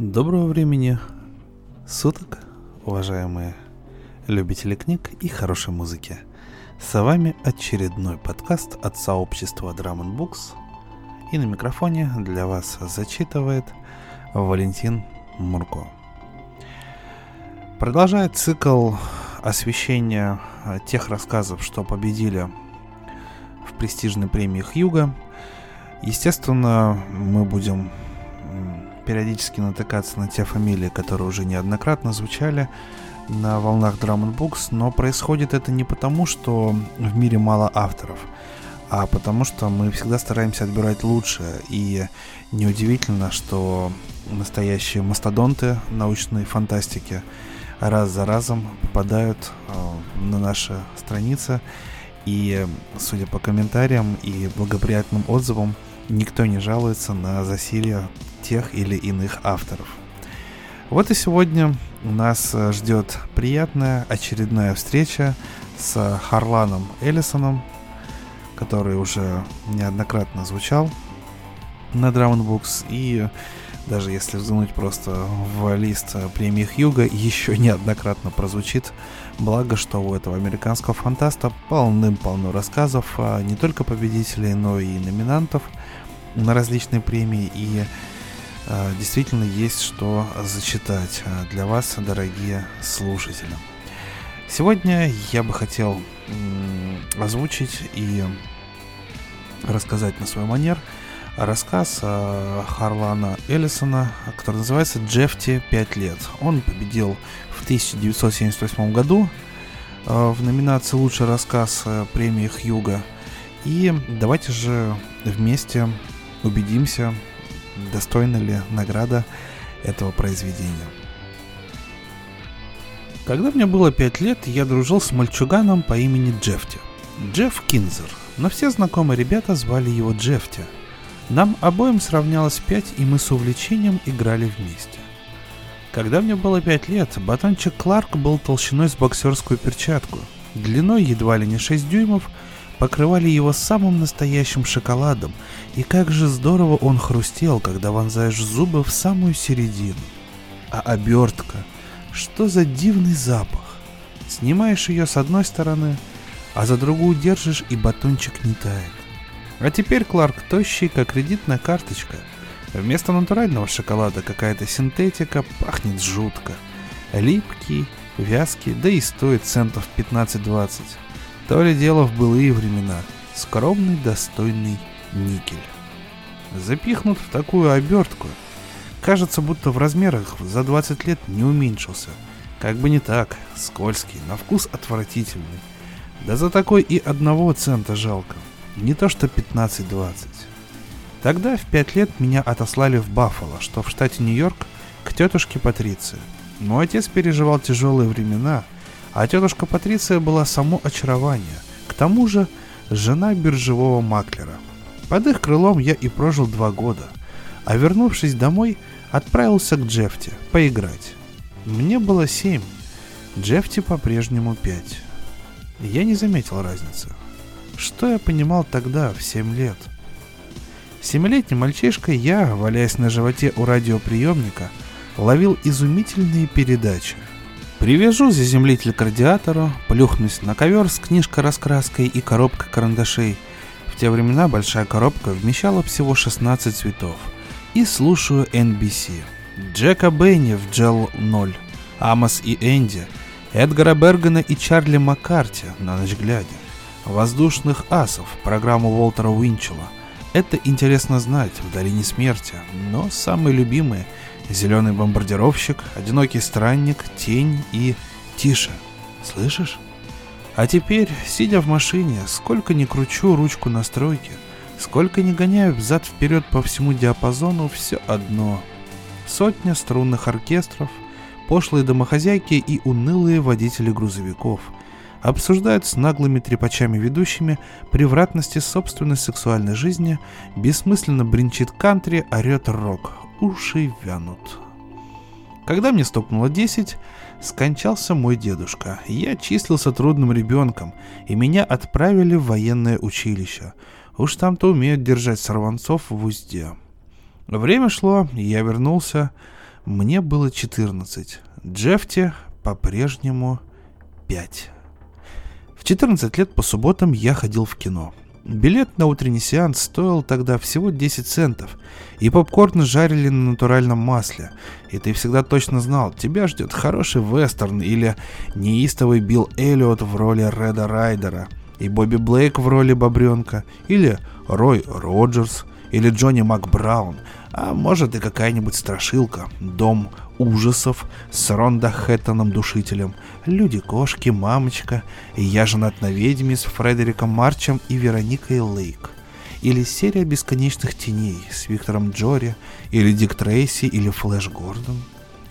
Доброго времени суток, уважаемые любители книг и хорошей музыки. С вами очередной подкаст от сообщества Drum Books. И на микрофоне для вас зачитывает Валентин Мурко. Продолжает цикл освещения тех рассказов, что победили в престижной премии Хьюга. Естественно, мы будем периодически натыкаться на те фамилии, которые уже неоднократно звучали на волнах Drum Books, но происходит это не потому, что в мире мало авторов, а потому что мы всегда стараемся отбирать лучшее, и неудивительно, что настоящие мастодонты научной фантастики раз за разом попадают э, на наши страницы, и, судя по комментариям и благоприятным отзывам, никто не жалуется на засилье тех или иных авторов. Вот и сегодня нас э, ждет приятная очередная встреча с Харланом Эллисоном, который уже неоднократно звучал на Drum Books и даже если взглянуть просто в лист премии Хьюга, еще неоднократно прозвучит. Благо, что у этого американского фантаста полным-полно рассказов а не только победителей, но и номинантов на различные премии. И действительно есть что зачитать а, для вас, дорогие слушатели. Сегодня я бы хотел озвучить и рассказать на свой манер рассказ а, Харлана Эллисона, который называется «Джефти 5 лет». Он победил в 1978 году в номинации «Лучший рассказ» премии Хьюга. И давайте же вместе убедимся, достойна ли награда этого произведения. Когда мне было 5 лет, я дружил с мальчуганом по имени Джефти. Джефф Кинзер, но все знакомые ребята звали его Джефти. Нам обоим сравнялось 5, и мы с увлечением играли вместе. Когда мне было 5 лет, батончик Кларк был толщиной с боксерскую перчатку, длиной едва ли не 6 дюймов покрывали его самым настоящим шоколадом, и как же здорово он хрустел, когда вонзаешь зубы в самую середину. А обертка, что за дивный запах. Снимаешь ее с одной стороны, а за другую держишь, и батончик не тает. А теперь Кларк тощий, как кредитная карточка. Вместо натурального шоколада какая-то синтетика пахнет жутко. Липкий, вязкий, да и стоит центов 15-20. То ли дело в былые времена. Скромный, достойный никель. Запихнут в такую обертку. Кажется, будто в размерах за 20 лет не уменьшился. Как бы не так, скользкий, на вкус отвратительный. Да за такой и одного цента жалко. Не то что 15-20. Тогда в 5 лет меня отослали в Баффало, что в штате Нью-Йорк, к тетушке Патриции. Мой отец переживал тяжелые времена – а тетушка Патриция была само очарование. К тому же жена биржевого маклера. Под их крылом я и прожил два года, а вернувшись домой, отправился к Джефти поиграть. Мне было семь, Джефти по-прежнему пять. Я не заметил разницы. Что я понимал тогда, в семь лет? Семилетним мальчишкой я, валяясь на животе у радиоприемника, ловил изумительные передачи – Привяжу заземлитель к радиатору, плюхнусь на ковер с книжкой-раскраской и коробкой карандашей. В те времена большая коробка вмещала всего 16 цветов. И слушаю NBC. Джека Бенни в Джел 0, Амос и Энди, Эдгара Бергана и Чарли Маккарти на ночь глядя, Воздушных асов, программу Уолтера Уинчела. Это интересно знать в Долине Смерти, но самые любимые – Зеленый бомбардировщик, одинокий странник, тень и... Тише, слышишь? А теперь, сидя в машине, сколько ни кручу ручку настройки, сколько ни гоняю взад-вперед по всему диапазону, все одно. Сотня струнных оркестров, пошлые домохозяйки и унылые водители грузовиков обсуждают с наглыми трепачами-ведущими превратности собственной сексуальной жизни, бессмысленно бренчит кантри, орет рок, уши вянут. Когда мне стукнуло 10, скончался мой дедушка. Я числился трудным ребенком, и меня отправили в военное училище. Уж там-то умеют держать сорванцов в узде. Время шло, я вернулся Мне было 14. Джефте по-прежнему 5. В 14 лет по субботам я ходил в кино. Билет на утренний сеанс стоил тогда всего 10 центов, и попкорн жарили на натуральном масле. И ты всегда точно знал, тебя ждет хороший вестерн или неистовый Билл Эллиот в роли Реда Райдера, и Бобби Блейк в роли Бобренка, или Рой Роджерс, или Джонни Макбраун, а может и какая-нибудь страшилка, дом ужасов с Ронда Хэттоном душителем, люди-кошки, мамочка, и я женат на ведьме с Фредериком Марчем и Вероникой Лейк. Или серия бесконечных теней с Виктором Джори, или Дик Трейси, или Флэш Гордон.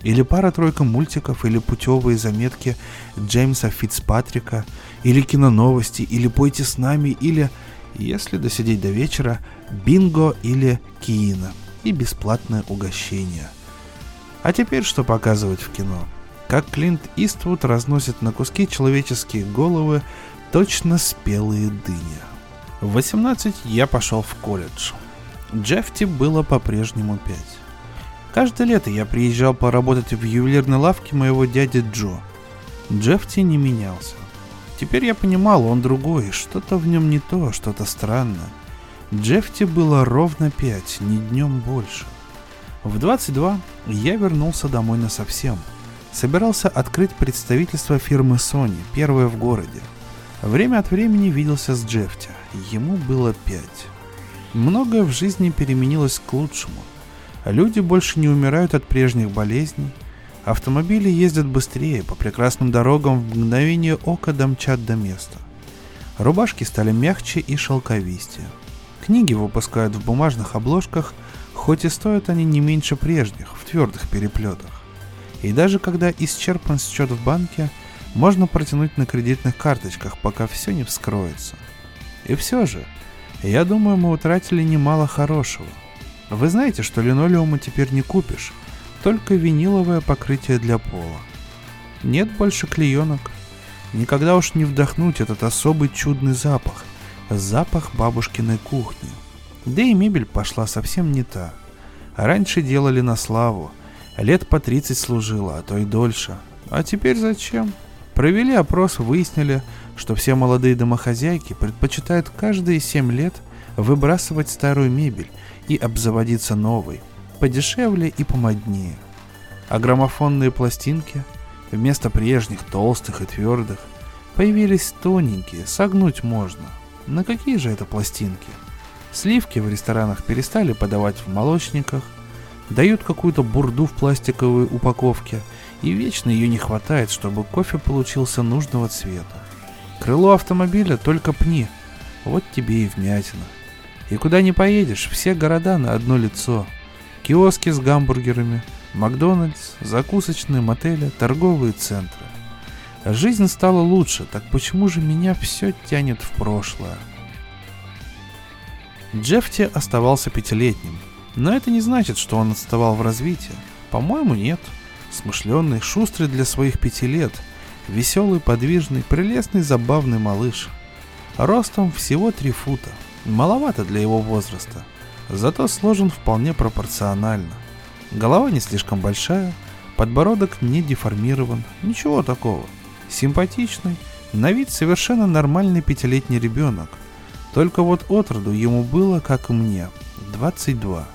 Или пара-тройка мультиков, или путевые заметки Джеймса Фицпатрика, или киноновости, или пойте с нами, или, если досидеть до вечера, бинго или киина и бесплатное угощение – а теперь что показывать в кино? Как Клинт Иствуд разносит на куски человеческие головы точно спелые дыни. В 18 я пошел в колледж. Джефти было по-прежнему 5. Каждое лето я приезжал поработать в ювелирной лавке моего дяди Джо. Джефти не менялся. Теперь я понимал, он другой, что-то в нем не то, что-то странное. Джефти было ровно 5, ни днем больше. В 22 я вернулся домой на совсем. Собирался открыть представительство фирмы Sony, первое в городе. Время от времени виделся с Джефти. Ему было пять. Многое в жизни переменилось к лучшему. Люди больше не умирают от прежних болезней. Автомобили ездят быстрее, по прекрасным дорогам в мгновение ока домчат до места. Рубашки стали мягче и шелковистее. Книги выпускают в бумажных обложках – хоть и стоят они не меньше прежних, в твердых переплетах. И даже когда исчерпан счет в банке, можно протянуть на кредитных карточках, пока все не вскроется. И все же, я думаю, мы утратили немало хорошего. Вы знаете, что линолеума теперь не купишь, только виниловое покрытие для пола. Нет больше клеенок. Никогда уж не вдохнуть этот особый чудный запах. Запах бабушкиной кухни. Да и мебель пошла совсем не та. Раньше делали на славу. Лет по 30 служила, а то и дольше. А теперь зачем? Провели опрос, выяснили, что все молодые домохозяйки предпочитают каждые 7 лет выбрасывать старую мебель и обзаводиться новой, подешевле и помоднее. А граммофонные пластинки вместо прежних толстых и твердых появились тоненькие, согнуть можно. На какие же это пластинки? Сливки в ресторанах перестали подавать в молочниках, дают какую-то бурду в пластиковой упаковке, и вечно ее не хватает, чтобы кофе получился нужного цвета. Крыло автомобиля только пни, вот тебе и вмятина. И куда не поедешь, все города на одно лицо. Киоски с гамбургерами, Макдональдс, закусочные мотели, торговые центры. Жизнь стала лучше, так почему же меня все тянет в прошлое? Джефти оставался пятилетним, но это не значит, что он отставал в развитии. По-моему, нет. Смышленный, шустрый для своих пяти лет, веселый, подвижный, прелестный, забавный малыш. Ростом всего три фута. Маловато для его возраста. Зато сложен вполне пропорционально. Голова не слишком большая, подбородок не деформирован, ничего такого. Симпатичный, на вид совершенно нормальный пятилетний ребенок – только вот отроду ему было, как и мне, 22.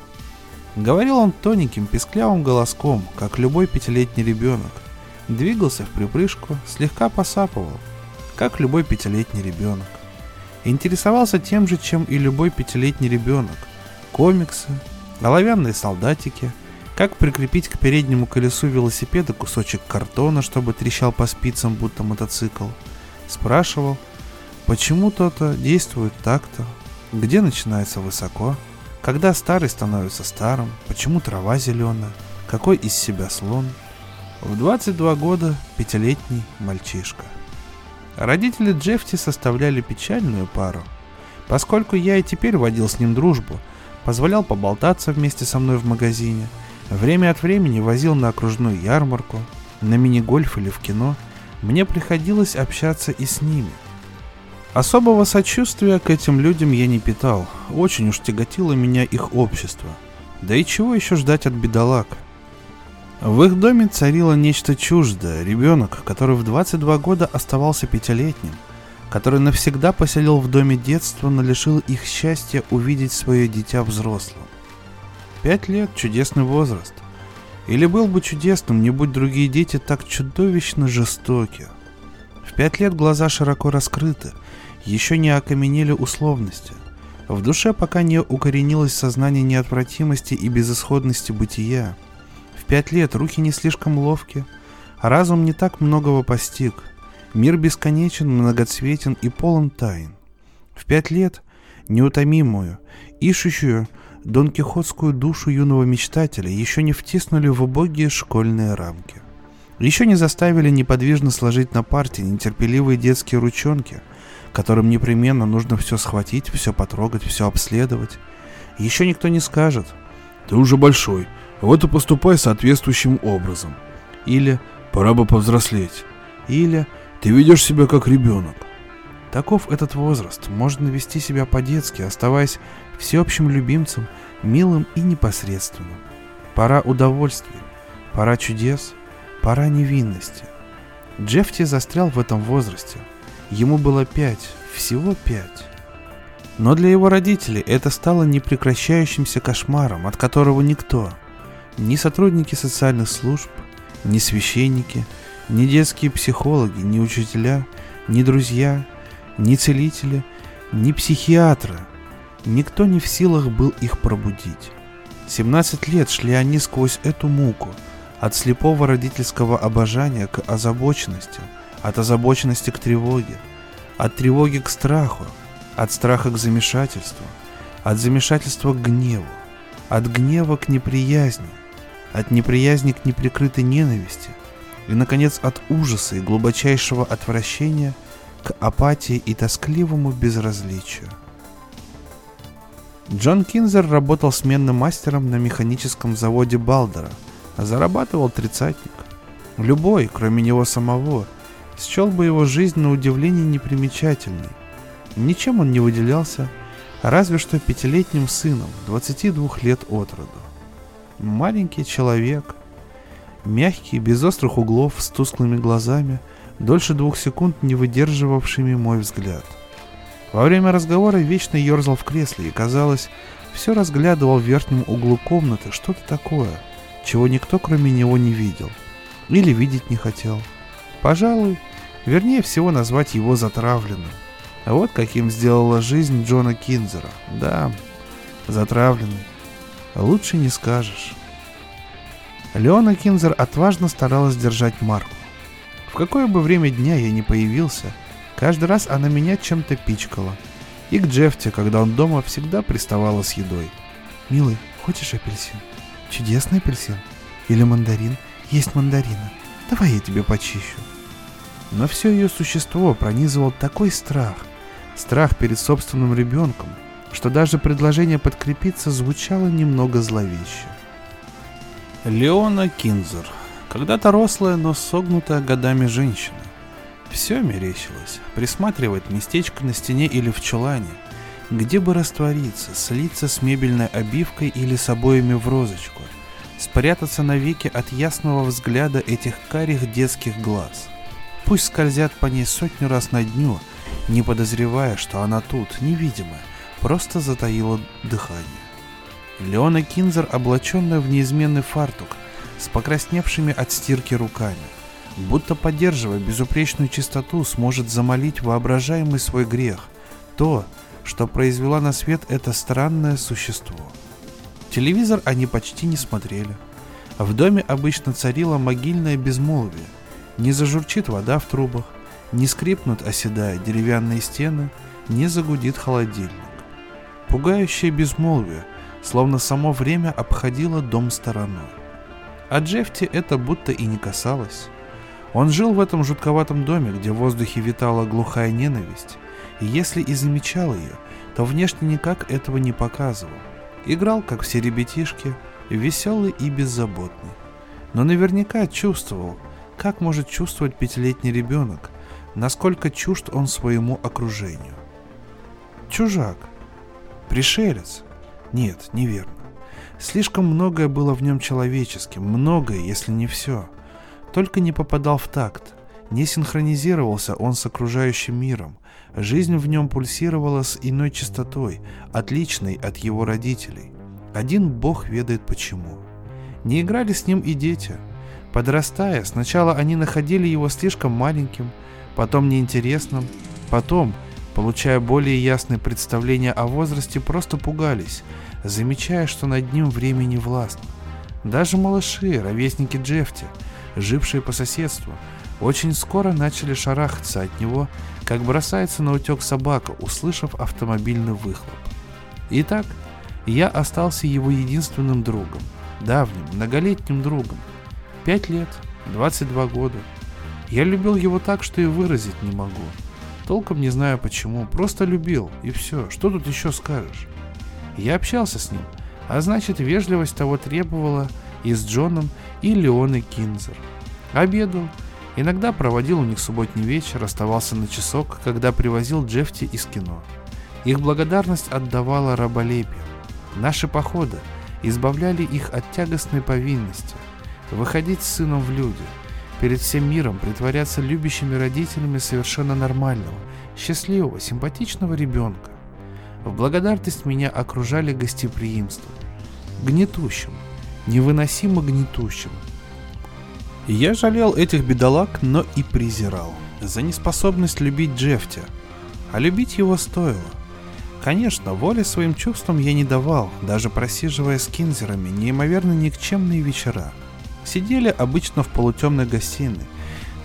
Говорил он тоненьким, песклявым голоском, как любой пятилетний ребенок. Двигался в припрыжку, слегка посапывал, как любой пятилетний ребенок. Интересовался тем же, чем и любой пятилетний ребенок. Комиксы, оловянные солдатики, как прикрепить к переднему колесу велосипеда кусочек картона, чтобы трещал по спицам, будто мотоцикл. Спрашивал, Почему то-то действует так-то? Где начинается высоко? Когда старый становится старым? Почему трава зеленая? Какой из себя слон? В 22 года пятилетний мальчишка. Родители Джефти составляли печальную пару. Поскольку я и теперь водил с ним дружбу, позволял поболтаться вместе со мной в магазине, время от времени возил на окружную ярмарку, на мини-гольф или в кино, мне приходилось общаться и с ними – Особого сочувствия к этим людям я не питал, очень уж тяготило меня их общество. Да и чего еще ждать от бедолаг? В их доме царило нечто чуждое, ребенок, который в 22 года оставался пятилетним, который навсегда поселил в доме детства, но лишил их счастья увидеть свое дитя взрослым. Пять лет – чудесный возраст. Или был бы чудесным, не будь другие дети так чудовищно жестоки. В пять лет глаза широко раскрыты, еще не окаменели условности. В душе пока не укоренилось сознание неотвратимости и безысходности бытия. В пять лет руки не слишком ловки, а разум не так многого постиг. Мир бесконечен, многоцветен и полон тайн. В пять лет неутомимую, ищущую Дон Кихотскую душу юного мечтателя еще не втиснули в убогие школьные рамки. Еще не заставили неподвижно сложить на парте нетерпеливые детские ручонки – которым непременно нужно все схватить, все потрогать, все обследовать. Еще никто не скажет. Ты уже большой, вот и поступай соответствующим образом. Или пора бы повзрослеть. Или ты ведешь себя как ребенок. Таков этот возраст. Можно вести себя по-детски, оставаясь всеобщим любимцем, милым и непосредственным. Пора удовольствия, пора чудес, пора невинности. Джефти застрял в этом возрасте – Ему было пять, всего пять. Но для его родителей это стало непрекращающимся кошмаром, от которого никто, ни сотрудники социальных служб, ни священники, ни детские психологи, ни учителя, ни друзья, ни целители, ни психиатры, никто не в силах был их пробудить. 17 лет шли они сквозь эту муку, от слепого родительского обожания к озабоченности – от озабоченности к тревоге, от тревоги к страху, от страха к замешательству, от замешательства к гневу, от гнева к неприязни, от неприязни к неприкрытой ненависти и, наконец, от ужаса и глубочайшего отвращения к апатии и тоскливому безразличию. Джон Кинзер работал сменным мастером на механическом заводе Балдера, а зарабатывал тридцатник. Любой, кроме него самого, счел бы его жизнь на удивление непримечательной. Ничем он не выделялся, разве что пятилетним сыном, 22 лет от роду. Маленький человек, мягкий, без острых углов, с тусклыми глазами, дольше двух секунд не выдерживавшими мой взгляд. Во время разговора вечно ерзал в кресле и, казалось, все разглядывал в верхнем углу комнаты что-то такое, чего никто кроме него не видел или видеть не хотел – Пожалуй, вернее всего назвать его затравленным. А вот каким сделала жизнь Джона Кинзера. Да, затравленный. Лучше не скажешь. Леона Кинзер отважно старалась держать марку. В какое бы время дня я не появился, каждый раз она меня чем-то пичкала. И к Джефте, когда он дома, всегда приставала с едой. «Милый, хочешь апельсин? Чудесный апельсин? Или мандарин? Есть мандарина. Давай я тебе почищу». Но все ее существо пронизывал такой страх, страх перед собственным ребенком, что даже предложение подкрепиться звучало немного зловеще. Леона Кинзер, когда-то рослая, но согнутая годами женщина. Все мерещилось, присматривать местечко на стене или в чулане, где бы раствориться, слиться с мебельной обивкой или с обоями в розочку, спрятаться навеки от ясного взгляда этих карих детских глаз – Пусть скользят по ней сотню раз на дню, не подозревая, что она тут, невидимая, просто затаила дыхание. Леона Кинзер, облаченная в неизменный фартук, с покрасневшими от стирки руками, будто поддерживая безупречную чистоту, сможет замолить воображаемый свой грех, то, что произвела на свет это странное существо. Телевизор они почти не смотрели. В доме обычно царило могильное безмолвие, не зажурчит вода в трубах, не скрипнут, оседая деревянные стены, не загудит холодильник. Пугающее безмолвие, словно само время обходило дом стороной. А Джефти это будто и не касалось. Он жил в этом жутковатом доме, где в воздухе витала глухая ненависть, и если и замечал ее, то внешне никак этого не показывал. Играл, как все ребятишки, веселый и беззаботный. Но наверняка чувствовал, как может чувствовать пятилетний ребенок, насколько чужд он своему окружению? Чужак. Пришелец. Нет, неверно. Слишком многое было в нем человеческим, многое, если не все. Только не попадал в такт. Не синхронизировался он с окружающим миром. Жизнь в нем пульсировала с иной частотой, отличной от его родителей. Один бог ведает почему. Не играли с ним и дети. Подрастая, сначала они находили его слишком маленьким, потом неинтересным, потом, получая более ясное представление о возрасте, просто пугались, замечая, что над ним время не властно. Даже малыши, ровесники Джефти, жившие по соседству, очень скоро начали шарахаться от него, как бросается на утек собака, услышав автомобильный выхлоп. Итак, я остался его единственным другом, давним, многолетним другом. Пять лет, 22 года. Я любил его так, что и выразить не могу. Толком не знаю почему, просто любил, и все, что тут еще скажешь. Я общался с ним, а значит вежливость того требовала и с Джоном, и Леоной Кинзер. Обедал, иногда проводил у них субботний вечер, оставался на часок, когда привозил Джефти из кино. Их благодарность отдавала раболепию. Наши походы избавляли их от тягостной повинности – выходить с сыном в люди, перед всем миром притворяться любящими родителями совершенно нормального, счастливого, симпатичного ребенка. В благодарность меня окружали гостеприимством, гнетущим, невыносимо гнетущим. Я жалел этих бедолаг, но и презирал за неспособность любить Джефти, а любить его стоило. Конечно, воли своим чувствам я не давал, даже просиживая с кинзерами неимоверно никчемные вечера. Сидели обычно в полутемной гостиной,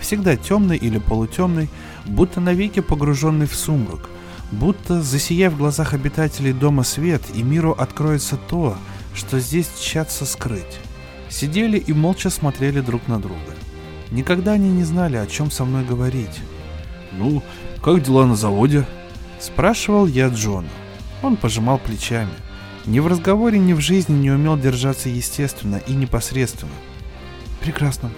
всегда темной или полутемной, будто навеки погруженный в сумрак – Будто, засияв в глазах обитателей дома свет, и миру откроется то, что здесь тщатся скрыть. Сидели и молча смотрели друг на друга. Никогда они не знали, о чем со мной говорить. «Ну, как дела на заводе?» Спрашивал я Джона. Он пожимал плечами. Ни в разговоре, ни в жизни не умел держаться естественно и непосредственно. «Прекрасно,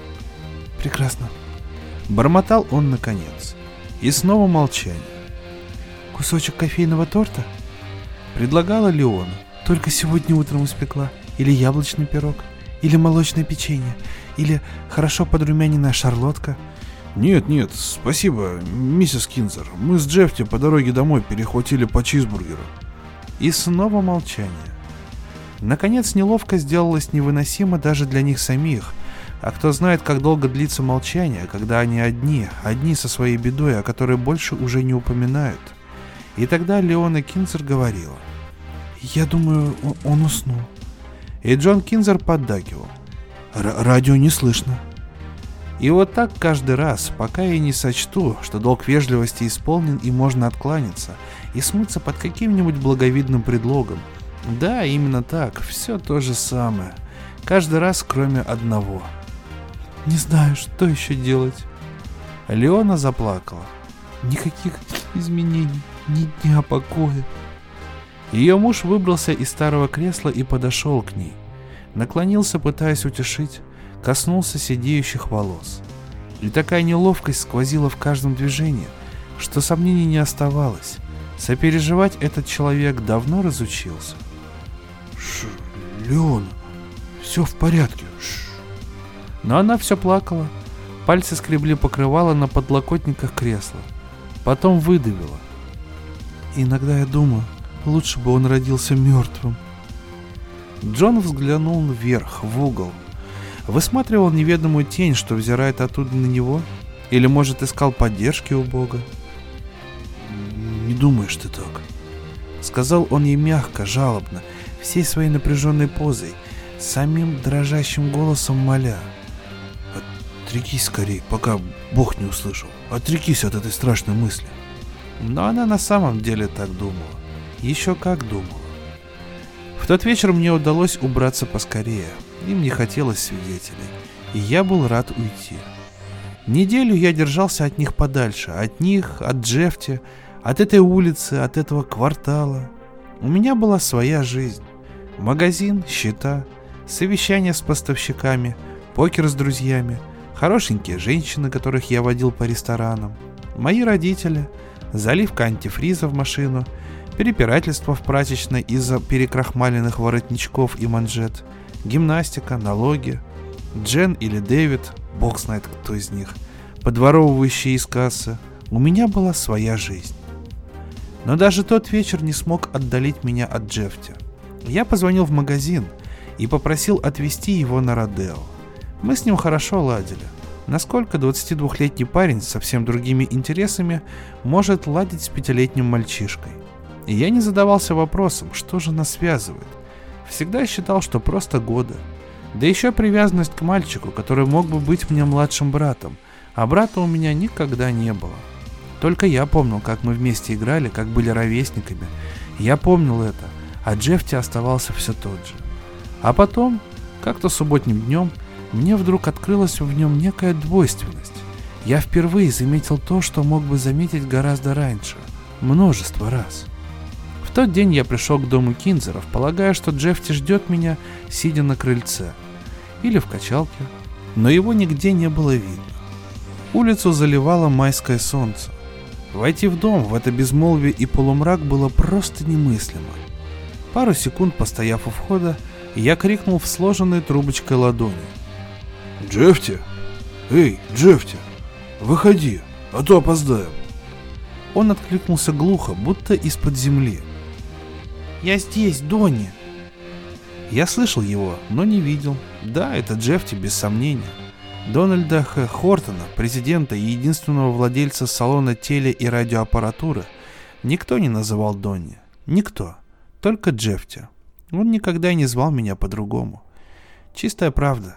прекрасно», — бормотал он наконец. И снова молчание. Кусочек кофейного торта? Предлагала Леона. Только сегодня утром испекла. Или яблочный пирог. Или молочное печенье. Или хорошо подрумяненная шарлотка. Нет, нет, спасибо, миссис Кинзер. Мы с Джефти по дороге домой перехватили по чизбургеру. И снова молчание. Наконец неловко сделалось невыносимо даже для них самих. А кто знает, как долго длится молчание, когда они одни, одни со своей бедой, о которой больше уже не упоминают. И тогда Леона Кинзер говорила. «Я думаю, он уснул». И Джон Кинзер поддакивал. «Радио не слышно». И вот так каждый раз, пока я не сочту, что долг вежливости исполнен и можно откланяться, и смыться под каким-нибудь благовидным предлогом. Да, именно так, все то же самое. Каждый раз, кроме одного. Не знаю, что еще делать. Леона заплакала. Никаких изменений ни дня покоя. Ее муж выбрался из старого кресла и подошел к ней. Наклонился, пытаясь утешить, коснулся сидеющих волос. И такая неловкость сквозила в каждом движении, что сомнений не оставалось. Сопереживать этот человек давно разучился. Ш, Леона, все в порядке. Ш. Но она все плакала. Пальцы скребли покрывало на подлокотниках кресла. Потом выдавила. Иногда я думаю, лучше бы он родился мертвым. Джон взглянул вверх, в угол. Высматривал неведомую тень, что взирает оттуда на него? Или, может, искал поддержки у Бога? «Не думаешь ты так?» Сказал он ей мягко, жалобно, всей своей напряженной позой, самим дрожащим голосом моля. «Отрекись скорей, пока Бог не услышал. Отрекись от этой страшной мысли». Но она на самом деле так думала. Еще как думала. В тот вечер мне удалось убраться поскорее. Им не хотелось свидетелей. И я был рад уйти. Неделю я держался от них подальше. От них, от Джефти, от этой улицы, от этого квартала. У меня была своя жизнь. Магазин, счета, совещания с поставщиками, покер с друзьями, хорошенькие женщины, которых я водил по ресторанам, мои родители — заливка антифриза в машину, перепирательство в прачечной из-за перекрахмаленных воротничков и манжет, гимнастика, налоги, Джен или Дэвид, бог знает кто из них, подворовывающие из кассы. У меня была своя жизнь. Но даже тот вечер не смог отдалить меня от Джефти. Я позвонил в магазин и попросил отвезти его на Родео. Мы с ним хорошо ладили. Насколько 22-летний парень с совсем другими интересами может ладить с пятилетним мальчишкой? И я не задавался вопросом, что же нас связывает. Всегда считал, что просто годы. Да еще привязанность к мальчику, который мог бы быть мне младшим братом, а брата у меня никогда не было. Только я помнил, как мы вместе играли, как были ровесниками. Я помнил это, а Джефти оставался все тот же. А потом, как-то субботним днем, мне вдруг открылась в нем некая двойственность. Я впервые заметил то, что мог бы заметить гораздо раньше. Множество раз. В тот день я пришел к дому Кинзеров, полагая, что Джефти ждет меня, сидя на крыльце. Или в качалке. Но его нигде не было видно. Улицу заливало майское солнце. Войти в дом в это безмолвие и полумрак было просто немыслимо. Пару секунд постояв у входа, я крикнул в сложенной трубочкой ладони. Джефти? Эй, Джефти, выходи, а то опоздаем. Он откликнулся глухо, будто из-под земли. «Я здесь, Донни!» Я слышал его, но не видел. Да, это Джефти, без сомнения. Дональда Х. Хортона, президента и единственного владельца салона теле- и радиоаппаратуры, никто не называл Донни. Никто. Только Джефти. Он никогда не звал меня по-другому. Чистая правда.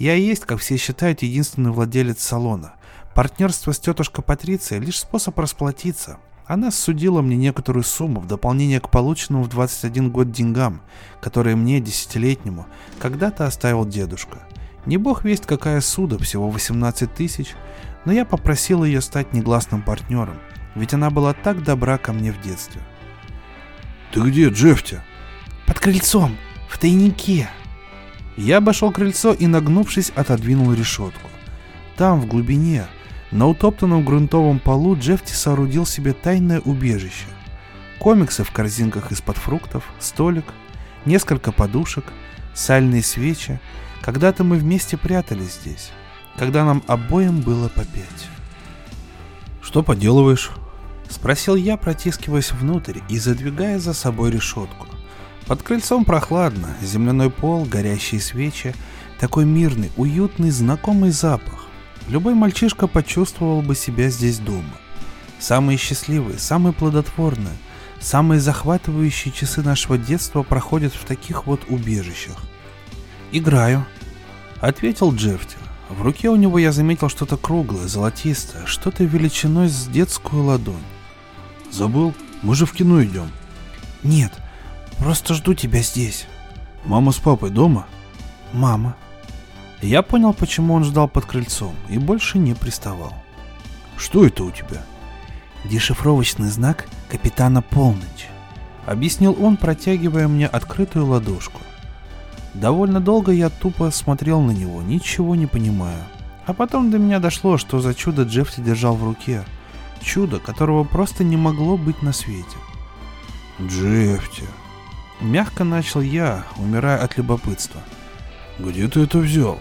Я и есть, как все считают, единственный владелец салона. Партнерство с тетушкой Патрицией – лишь способ расплатиться. Она судила мне некоторую сумму в дополнение к полученному в 21 год деньгам, которые мне, десятилетнему, когда-то оставил дедушка. Не бог весть какая суда, всего 18 тысяч, но я попросил ее стать негласным партнером, ведь она была так добра ко мне в детстве. «Ты где, Джефти?» «Под крыльцом, в тайнике», я обошел крыльцо и, нагнувшись, отодвинул решетку. Там, в глубине, на утоптанном грунтовом полу, Джефти соорудил себе тайное убежище. Комиксы в корзинках из-под фруктов, столик, несколько подушек, сальные свечи. Когда-то мы вместе прятались здесь, когда нам обоим было по пять. «Что поделываешь?» — спросил я, протискиваясь внутрь и задвигая за собой решетку. Под крыльцом прохладно, земляной пол, горящие свечи, такой мирный, уютный, знакомый запах. Любой мальчишка почувствовал бы себя здесь дома. Самые счастливые, самые плодотворные, самые захватывающие часы нашего детства проходят в таких вот убежищах. «Играю», — ответил Джефти. В руке у него я заметил что-то круглое, золотистое, что-то величиной с детскую ладонь. «Забыл? Мы же в кино идем». «Нет, Просто жду тебя здесь. Мама с папой дома? Мама. Я понял, почему он ждал под крыльцом и больше не приставал. Что это у тебя? Дешифровочный знак капитана Полночь. Объяснил он, протягивая мне открытую ладошку. Довольно долго я тупо смотрел на него, ничего не понимая. А потом до меня дошло, что за чудо Джеффи держал в руке. Чудо, которого просто не могло быть на свете. Джеффи, Мягко начал я, умирая от любопытства. «Где ты это взял?»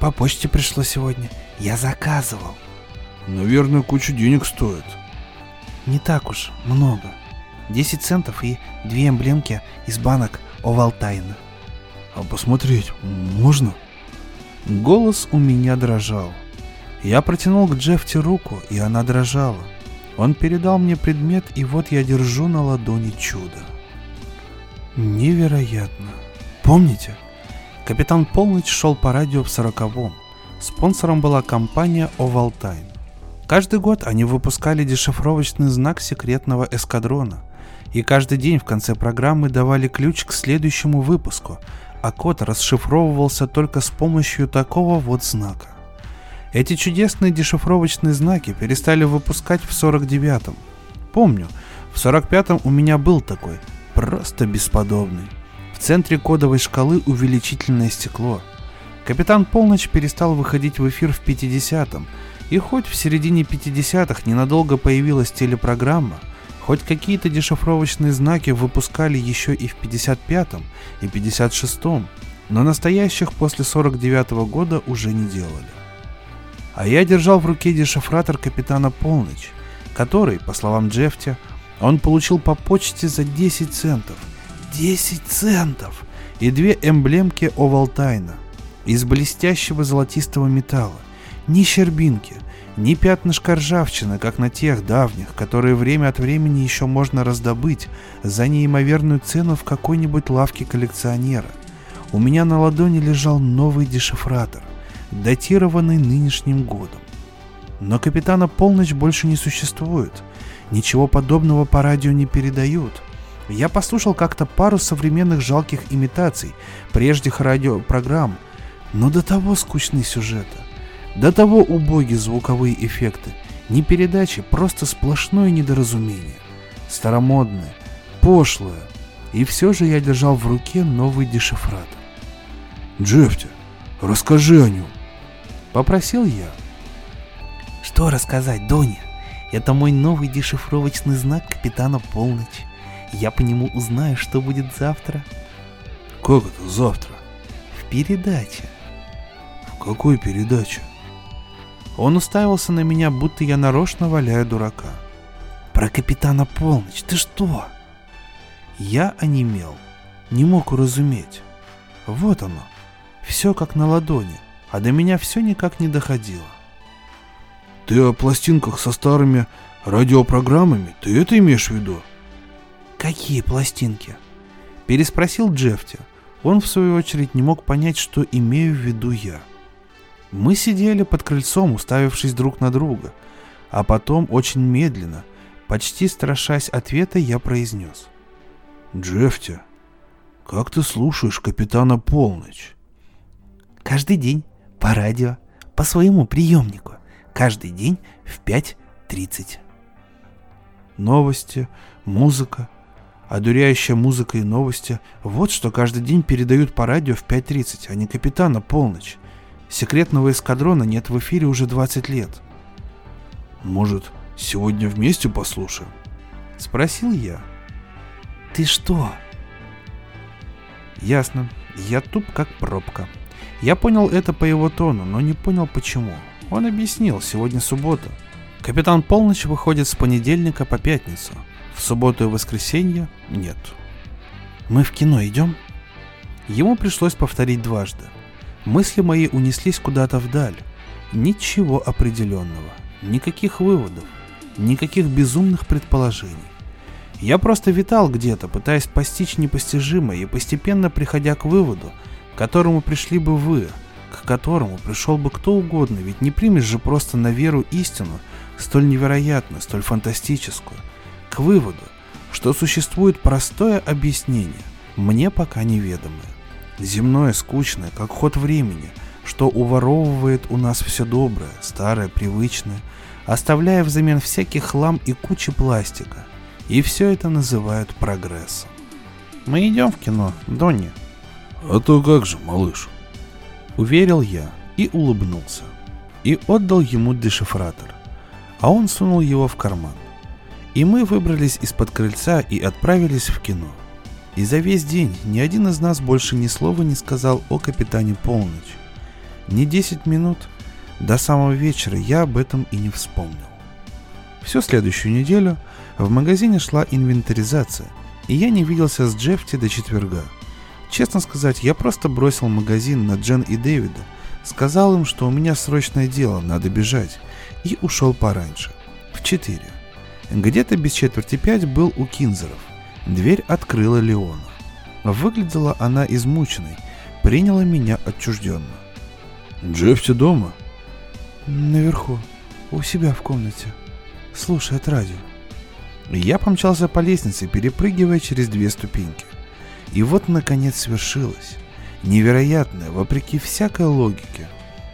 «По почте пришло сегодня. Я заказывал». «Наверное, кучу денег стоит». «Не так уж, много. 10 центов и две эмблемки из банок Овалтайна». «А посмотреть можно?» Голос у меня дрожал. Я протянул к Джефти руку, и она дрожала. Он передал мне предмет, и вот я держу на ладони чудо. Невероятно. Помните? Капитан Полночь шел по радио в сороковом. Спонсором была компания Ovaltime. Каждый год они выпускали дешифровочный знак секретного эскадрона. И каждый день в конце программы давали ключ к следующему выпуску, а код расшифровывался только с помощью такого вот знака. Эти чудесные дешифровочные знаки перестали выпускать в 49-м. Помню, в 45-м у меня был такой, просто бесподобный. В центре кодовой шкалы увеличительное стекло. Капитан Полночь перестал выходить в эфир в 50-м, И хоть в середине 50-х ненадолго появилась телепрограмма, хоть какие-то дешифровочные знаки выпускали еще и в 55-м и 56-м, но настоящих после 49-го года уже не делали. А я держал в руке дешифратор капитана Полночь, который, по словам Джефти, он получил по почте за 10 центов. 10 центов! И две эмблемки Овалтайна из блестящего золотистого металла. Ни щербинки, ни пятнышка ржавчины, как на тех давних, которые время от времени еще можно раздобыть за неимоверную цену в какой-нибудь лавке коллекционера. У меня на ладони лежал новый дешифратор, датированный нынешним годом. Но капитана Полночь больше не существует. Ничего подобного по радио не передают. Я послушал как-то пару современных жалких имитаций прежних радиопрограмм, но до того скучные сюжеты, до того убогие звуковые эффекты, не передачи, просто сплошное недоразумение. Старомодное, пошлое. И все же я держал в руке новый дешифратор. Джефти, расскажи о нем. Попросил я. Что рассказать, Доня? Это мой новый дешифровочный знак капитана Полночь. Я по нему узнаю, что будет завтра. Как это завтра? В передаче. В какой передаче? Он уставился на меня, будто я нарочно валяю дурака. Про капитана Полночь, ты что? Я онемел, не мог уразуметь. Вот оно, все как на ладони, а до меня все никак не доходило. Ты о пластинках со старыми радиопрограммами? Ты это имеешь в виду? Какие пластинки? Переспросил Джефти. Он, в свою очередь, не мог понять, что имею в виду я. Мы сидели под крыльцом, уставившись друг на друга, а потом очень медленно, почти страшась ответа, я произнес. «Джефти, как ты слушаешь капитана Полночь?» «Каждый день, по радио, по своему приемнику, каждый день в 5.30». Новости, музыка, одуряющая музыка и новости – вот что каждый день передают по радио в 5.30, а не капитана Полночь. Секретного эскадрона нет в эфире уже 20 лет. Может, сегодня вместе послушаем? Спросил я. Ты что? Ясно. Я туп как пробка. Я понял это по его тону, но не понял почему. Он объяснил, сегодня суббота. Капитан Полночь выходит с понедельника по пятницу. В субботу и воскресенье нет. Мы в кино идем? Ему пришлось повторить дважды. Мысли мои унеслись куда-то вдаль. Ничего определенного, никаких выводов, никаких безумных предположений. Я просто витал где-то, пытаясь постичь непостижимое и постепенно приходя к выводу, к которому пришли бы вы, к которому пришел бы кто угодно, ведь не примешь же просто на веру истину, столь невероятную, столь фантастическую, к выводу, что существует простое объяснение, мне пока неведомое. Земное, скучное, как ход времени, что уворовывает у нас все доброе, старое, привычное, оставляя взамен всякий хлам и кучи пластика. И все это называют прогрессом. Мы идем в кино, Донни. А то как же, малыш? Уверил я и улыбнулся. И отдал ему дешифратор. А он сунул его в карман. И мы выбрались из-под крыльца и отправились в кино. И за весь день ни один из нас больше ни слова не сказал о капитане Полночь. Ни 10 минут, до самого вечера я об этом и не вспомнил. Всю следующую неделю в магазине шла инвентаризация, и я не виделся с Джефти до четверга. Честно сказать, я просто бросил магазин на Джен и Дэвида, сказал им, что у меня срочное дело, надо бежать, и ушел пораньше, в 4. Где-то без четверти пять был у Кинзеров. Дверь открыла Леона. Выглядела она измученной, приняла меня отчужденно. Джефти дома? Наверху, у себя в комнате. Слушает радио. Я помчался по лестнице, перепрыгивая через две ступеньки. И вот, наконец, свершилось. Невероятное, вопреки всякой логике.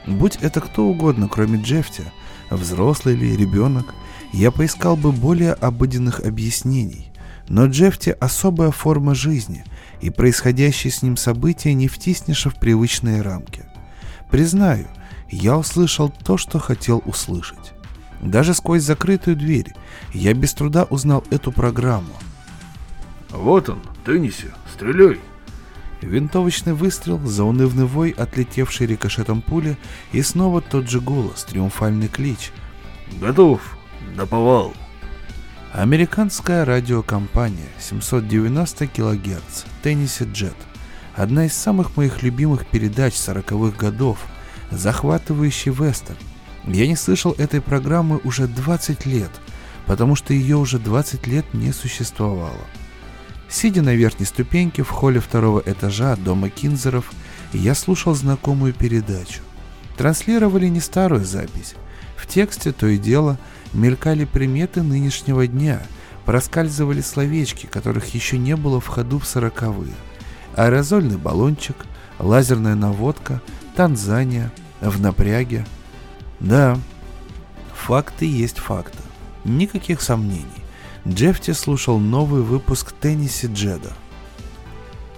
Будь это кто угодно, кроме Джефти, взрослый или ребенок, я поискал бы более обыденных объяснений. Но Джефти особая форма жизни, и происходящие с ним события не втиснешь в привычные рамки. Признаю, я услышал то, что хотел услышать. Даже сквозь закрытую дверь я без труда узнал эту программу. Вот он, Тенниси, стреляй. Винтовочный выстрел, заунывный вой, отлетевший рикошетом пули, и снова тот же голос, триумфальный клич. Готов, наповал. Американская радиокомпания 790 кГц, Тенниси Джет. Одна из самых моих любимых передач 40-х годов, захватывающий вестерн. Я не слышал этой программы уже 20 лет, потому что ее уже 20 лет не существовало. Сидя на верхней ступеньке в холле второго этажа дома Кинзеров, я слушал знакомую передачу. Транслировали не старую запись. В тексте то и дело мелькали приметы нынешнего дня, проскальзывали словечки, которых еще не было в ходу в сороковые. Аэрозольный баллончик, лазерная наводка, Танзания, в напряге. Да, факты есть факты. Никаких сомнений. Джефти слушал новый выпуск Тенниси Джеда.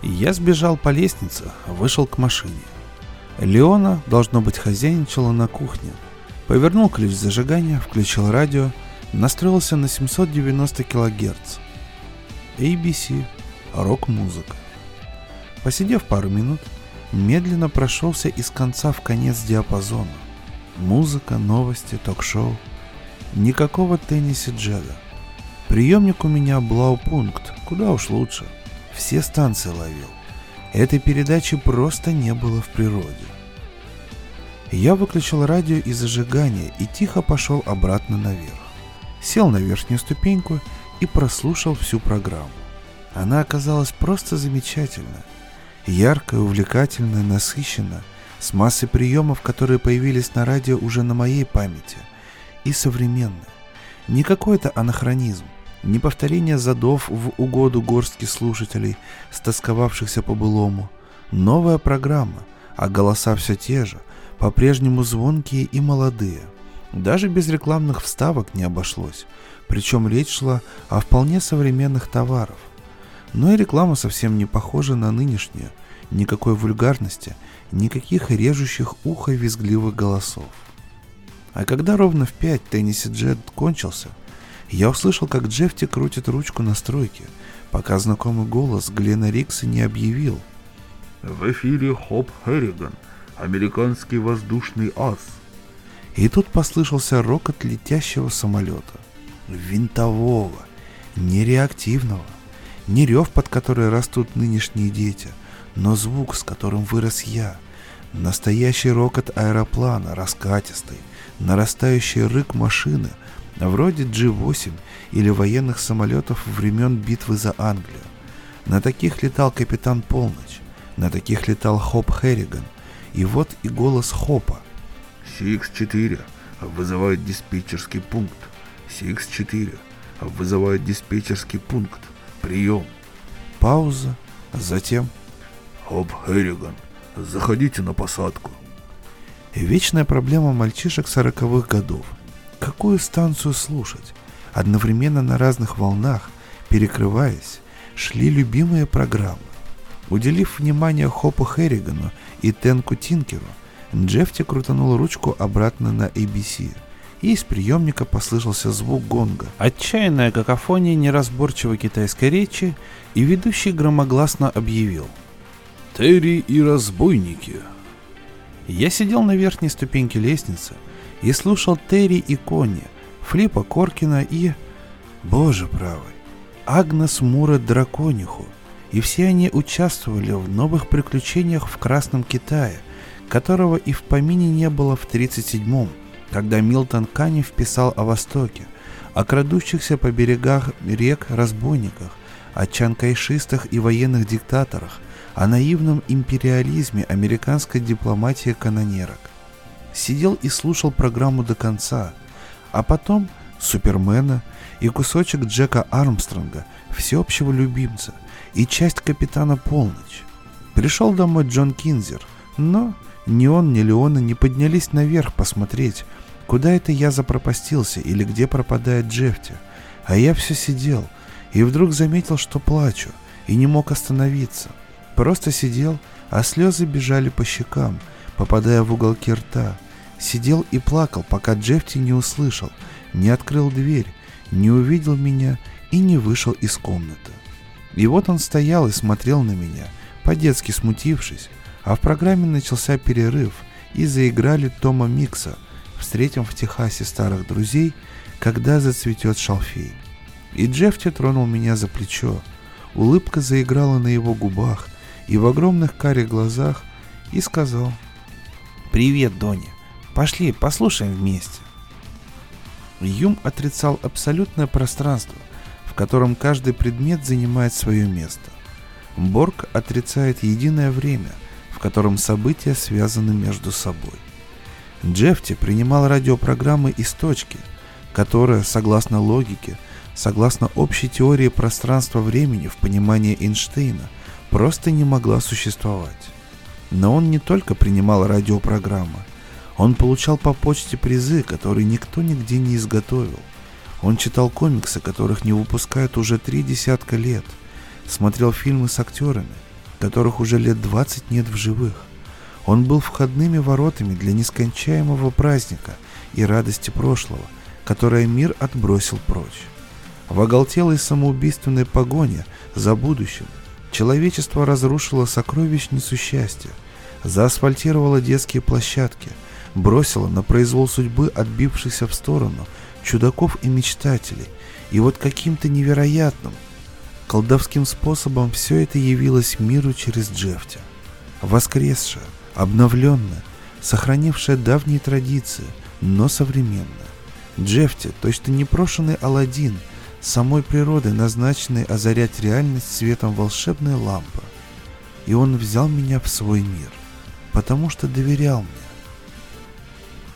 Я сбежал по лестнице, вышел к машине. Леона, должно быть, хозяйничала на кухне. Повернул ключ зажигания, включил радио, настроился на 790 кГц. ABC, рок-музыка. Посидев пару минут, медленно прошелся из конца в конец диапазона. Музыка, новости, ток-шоу. Никакого Тенниси Джеда. Приемник у меня Блаупункт, куда уж лучше. Все станции ловил. Этой передачи просто не было в природе. Я выключил радио и зажигание и тихо пошел обратно наверх. Сел на верхнюю ступеньку и прослушал всю программу. Она оказалась просто замечательная. Яркая, увлекательная, насыщенная, с массой приемов, которые появились на радио уже на моей памяти, и современная. Не какой-то анахронизм, не повторение задов в угоду горстки слушателей, стосковавшихся по былому. Новая программа, а голоса все те же, по-прежнему звонкие и молодые. Даже без рекламных вставок не обошлось, причем речь шла о вполне современных товаров. Но и реклама совсем не похожа на нынешнюю, никакой вульгарности, никаких режущих ухо визгливых голосов. А когда ровно в пять Тенниси Джет кончился – я услышал, как Джефти крутит ручку настройки, пока знакомый голос Глена Рикса не объявил. В эфире Хоп Херриган, американский воздушный ас. И тут послышался рокот летящего самолета. Винтового, нереактивного. Не рев, под который растут нынешние дети, но звук, с которым вырос я. Настоящий рокот аэроплана, раскатистый, нарастающий рык машины — вроде G-8 или военных самолетов времен битвы за Англию. На таких летал капитан Полночь, на таких летал Хоп Херриган, и вот и голос Хопа. CX-4 вызывает диспетчерский пункт. CX-4 вызывает диспетчерский пункт. Прием. Пауза, затем... Хоп Херриган, заходите на посадку. Вечная проблема мальчишек сороковых годов – Какую станцию слушать? Одновременно на разных волнах, перекрываясь, шли любимые программы. Уделив внимание Хопу Херригану и Тенку Тинкеру, Джефти крутанул ручку обратно на ABC, и из приемника послышался звук гонга. Отчаянная какофония неразборчивой китайской речи, и ведущий громогласно объявил. «Терри и разбойники!» Я сидел на верхней ступеньке лестницы – и слушал Терри и Конни, Флипа Коркина и... Боже правый, Агнес Мура Дракониху. И все они участвовали в новых приключениях в Красном Китае, которого и в помине не было в 37-м, когда Милтон Канев писал о Востоке, о крадущихся по берегах рек разбойниках, о чанкайшистах и военных диктаторах, о наивном империализме американской дипломатии канонерок сидел и слушал программу до конца, а потом Супермена и кусочек Джека Армстронга, всеобщего любимца, и часть Капитана Полночь. Пришел домой Джон Кинзер, но ни он, ни Леона не поднялись наверх посмотреть, куда это я запропастился или где пропадает Джефти. А я все сидел и вдруг заметил, что плачу, и не мог остановиться. Просто сидел, а слезы бежали по щекам, попадая в уголки рта, Сидел и плакал, пока Джефти не услышал, не открыл дверь, не увидел меня и не вышел из комнаты. И вот он стоял и смотрел на меня, по-детски смутившись, а в программе начался перерыв, и заиграли Тома Микса, встретим в Техасе старых друзей, когда зацветет шалфей. И Джефти тронул меня за плечо, улыбка заиграла на его губах и в огромных карих глазах, и сказал «Привет, Доня, пошли послушаем вместе». Юм отрицал абсолютное пространство, в котором каждый предмет занимает свое место. Борг отрицает единое время, в котором события связаны между собой. Джефти принимал радиопрограммы из точки, которая, согласно логике, согласно общей теории пространства-времени в понимании Эйнштейна, просто не могла существовать. Но он не только принимал радиопрограммы, он получал по почте призы, которые никто нигде не изготовил. Он читал комиксы, которых не выпускают уже три десятка лет. Смотрел фильмы с актерами, которых уже лет 20 нет в живых. Он был входными воротами для нескончаемого праздника и радости прошлого, которое мир отбросил прочь. В оголтелой самоубийственной погоне за будущим человечество разрушило сокровищницу счастья, заасфальтировало детские площадки – бросила на произвол судьбы отбившихся в сторону чудаков и мечтателей, и вот каким-то невероятным, колдовским способом все это явилось миру через Джефтя. Воскресшая, обновленная, сохранившая давние традиции, но современная. Джефти, точно непрошенный Аладдин, самой природой назначенный озарять реальность светом волшебной лампы. И он взял меня в свой мир, потому что доверял мне.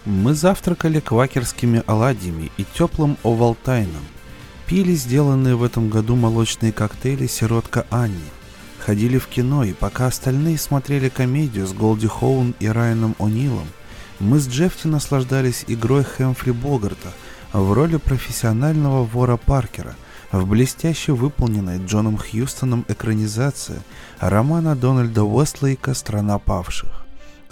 Мы завтракали квакерскими оладьями и теплым овалтайном. Пили сделанные в этом году молочные коктейли «Сиротка Анни». Ходили в кино, и пока остальные смотрели комедию с Голди Хоун и Райаном О'Нилом, мы с Джефти наслаждались игрой Хэмфри Богарта в роли профессионального вора Паркера в блестяще выполненной Джоном Хьюстоном экранизации романа Дональда Уэстлейка «Страна павших».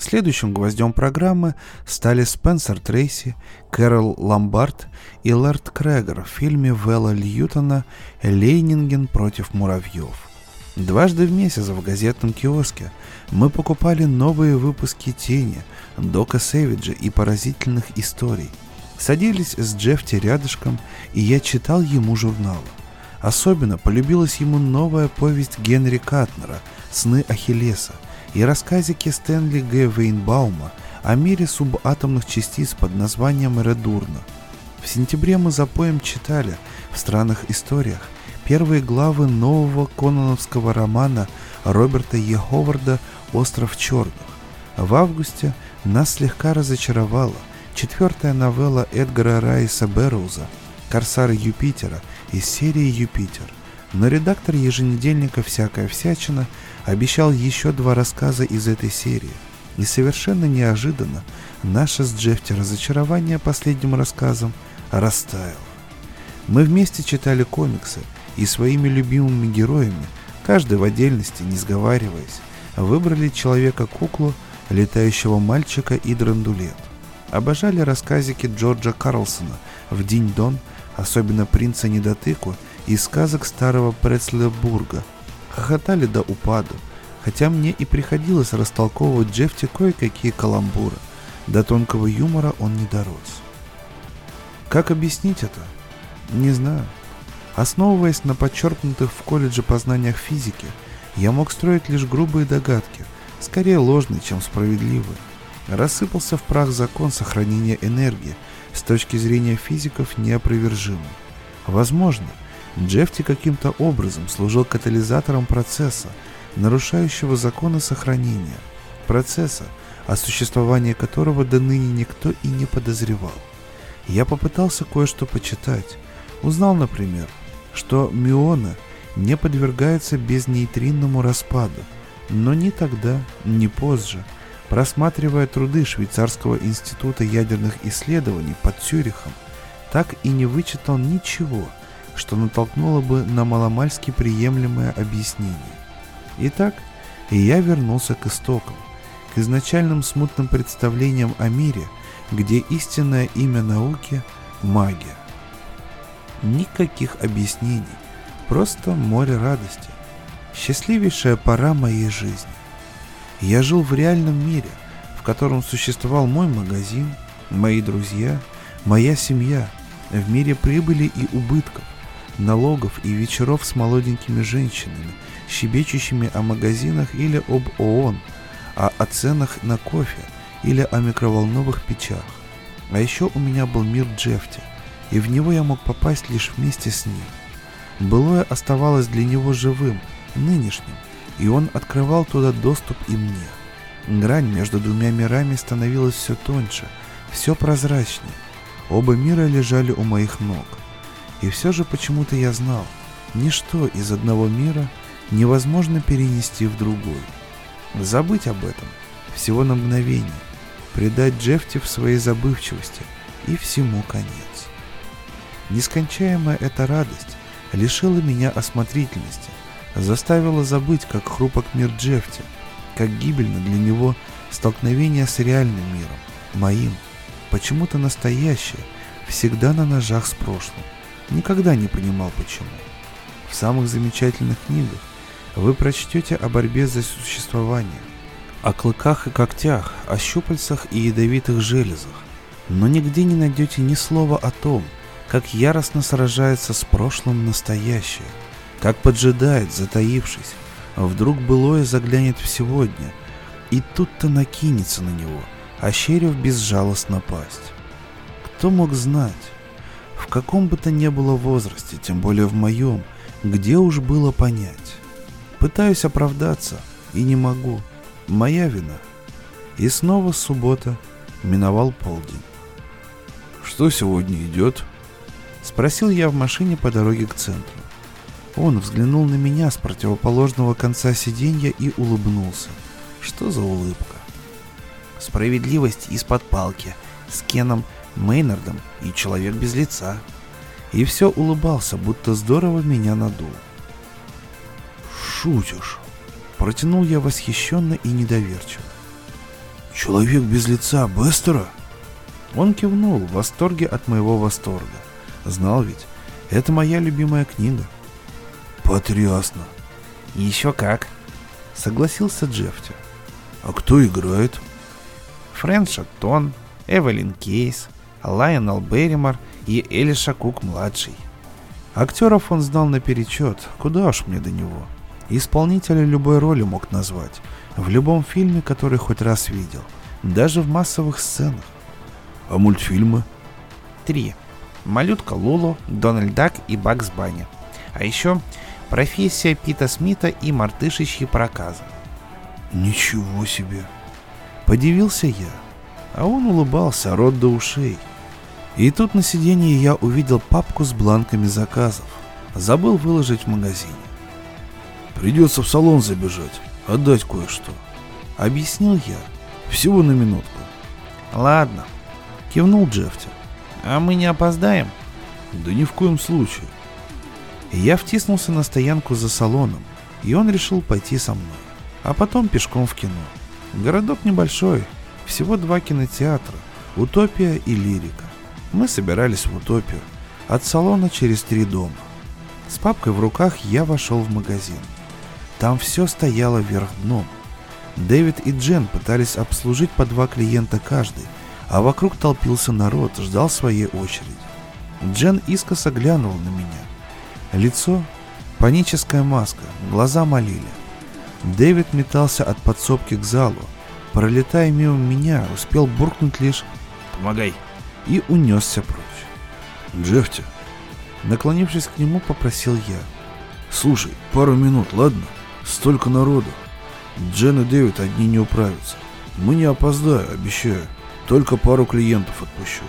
Следующим гвоздем программы стали Спенсер Трейси, Кэрол Ламбард и Лэрд Крэгер в фильме Вэлла Льютона «Лейнинген против муравьев». Дважды в месяц в газетном киоске мы покупали новые выпуски «Тени», Дока Сэвиджа и поразительных историй. Садились с Джефти рядышком, и я читал ему журналы. Особенно полюбилась ему новая повесть Генри Катнера «Сны Ахиллеса», и рассказики Стэнли Г. Вейнбаума о мире субатомных частиц под названием Редурна. В сентябре мы за поем читали в странных историях первые главы нового кононовского романа Роберта Е. Ховарда «Остров черных». В августе нас слегка разочаровала четвертая новелла Эдгара Райса Берроуза «Корсары Юпитера» из серии «Юпитер». Но редактор еженедельника «Всякая всячина» обещал еще два рассказа из этой серии. И совершенно неожиданно наше с Джефти разочарование последним рассказом растаяло. Мы вместе читали комиксы и своими любимыми героями, каждый в отдельности, не сговариваясь, выбрали человека-куклу, летающего мальчика и драндулет. Обожали рассказики Джорджа Карлсона в День-Дон, особенно «Принца Недотыку» и сказок старого Прецлебурга – хохотали до упаду, хотя мне и приходилось растолковывать Джефти кое-какие каламбуры. До тонкого юмора он не дорос. Как объяснить это? Не знаю. Основываясь на подчеркнутых в колледже познаниях физики, я мог строить лишь грубые догадки, скорее ложные, чем справедливые. Рассыпался в прах закон сохранения энергии, с точки зрения физиков неопровержимый. Возможно, Джефти каким-то образом служил катализатором процесса, нарушающего законы сохранения, процесса, о существовании которого до ныне никто и не подозревал. Я попытался кое-что почитать. Узнал, например, что мионы не подвергаются безнейтринному распаду, но ни тогда, ни позже, просматривая труды Швейцарского института ядерных исследований под Цюрихом, так и не вычитал ничего – что натолкнуло бы на маломальски приемлемое объяснение. Итак, я вернулся к истокам, к изначальным смутным представлениям о мире, где истинное имя науки – магия. Никаких объяснений, просто море радости. Счастливейшая пора моей жизни. Я жил в реальном мире, в котором существовал мой магазин, мои друзья, моя семья, в мире прибыли и убытков, налогов и вечеров с молоденькими женщинами, щебечущими о магазинах или об ООН, а о ценах на кофе или о микроволновых печах. А еще у меня был мир Джефти, и в него я мог попасть лишь вместе с ним. Былое оставалось для него живым, нынешним, и он открывал туда доступ и мне. Грань между двумя мирами становилась все тоньше, все прозрачнее. Оба мира лежали у моих ног. И все же почему-то я знал, ничто из одного мира невозможно перенести в другой. Забыть об этом, всего на мгновение, предать Джефти в своей забывчивости, и всему конец. Нескончаемая эта радость лишила меня осмотрительности, заставила забыть, как хрупок мир Джефти, как гибельно для него столкновение с реальным миром, моим, почему-то настоящее, всегда на ножах с прошлым. Никогда не понимал почему. В самых замечательных книгах вы прочтете о борьбе за существование, о клыках и когтях, о щупальцах и ядовитых железах, но нигде не найдете ни слова о том, как яростно сражается с прошлым настоящее, как поджидает, затаившись, а вдруг былое заглянет в сегодня, и тут-то накинется на него, ощерив безжалостно пасть. Кто мог знать? В каком бы то ни было возрасте, тем более в моем, где уж было понять. Пытаюсь оправдаться, и не могу. Моя вина. И снова суббота, миновал полдень. «Что сегодня идет?» Спросил я в машине по дороге к центру. Он взглянул на меня с противоположного конца сиденья и улыбнулся. Что за улыбка? Справедливость из-под палки, с Кеном Мейнардом и Человек без лица. И все улыбался, будто здорово меня надул. «Шутишь?» Протянул я восхищенно и недоверчиво. «Человек без лица Бестера?» Он кивнул в восторге от моего восторга. Знал ведь, это моя любимая книга. Потрясно. Еще как. Согласился Джефти. А кто играет? Фрэнк Шаттон, Эвелин Кейс, Лайонел Берримор и Элиша Кук-младший. Актеров он знал наперечет, куда уж мне до него. Исполнителя любой роли мог назвать, в любом фильме, который хоть раз видел, даже в массовых сценах. А мультфильмы? Три. Малютка Лулу, Дональд Дак и Бакс Банни. А еще профессия Пита Смита и мартышечьи проказы. Ничего себе. Подивился я, а он улыбался рот до ушей. И тут на сиденье я увидел папку с бланками заказов. Забыл выложить в магазине. Придется в салон забежать, отдать кое-что. Объяснил я. Всего на минутку. Ладно. Кивнул Джефти. А мы не опоздаем? Да ни в коем случае. Я втиснулся на стоянку за салоном, и он решил пойти со мной. А потом пешком в кино. Городок небольшой, всего два кинотеатра, Утопия и Лирика. Мы собирались в Утопию, от салона через три дома. С папкой в руках я вошел в магазин. Там все стояло вверх дном. Дэвид и Джен пытались обслужить по два клиента каждый, а вокруг толпился народ, ждал своей очереди. Джен искоса глянул на меня. Лицо — паническая маска, глаза молили. Дэвид метался от подсобки к залу. Пролетая мимо меня, успел буркнуть лишь «Помогай!» И унесся прочь. «Джефти!» Наклонившись к нему, попросил я. «Слушай, пару минут, ладно? Столько народу. Джен и Дэвид одни не управятся. Мы не опоздаем, обещаю. Только пару клиентов отпущу.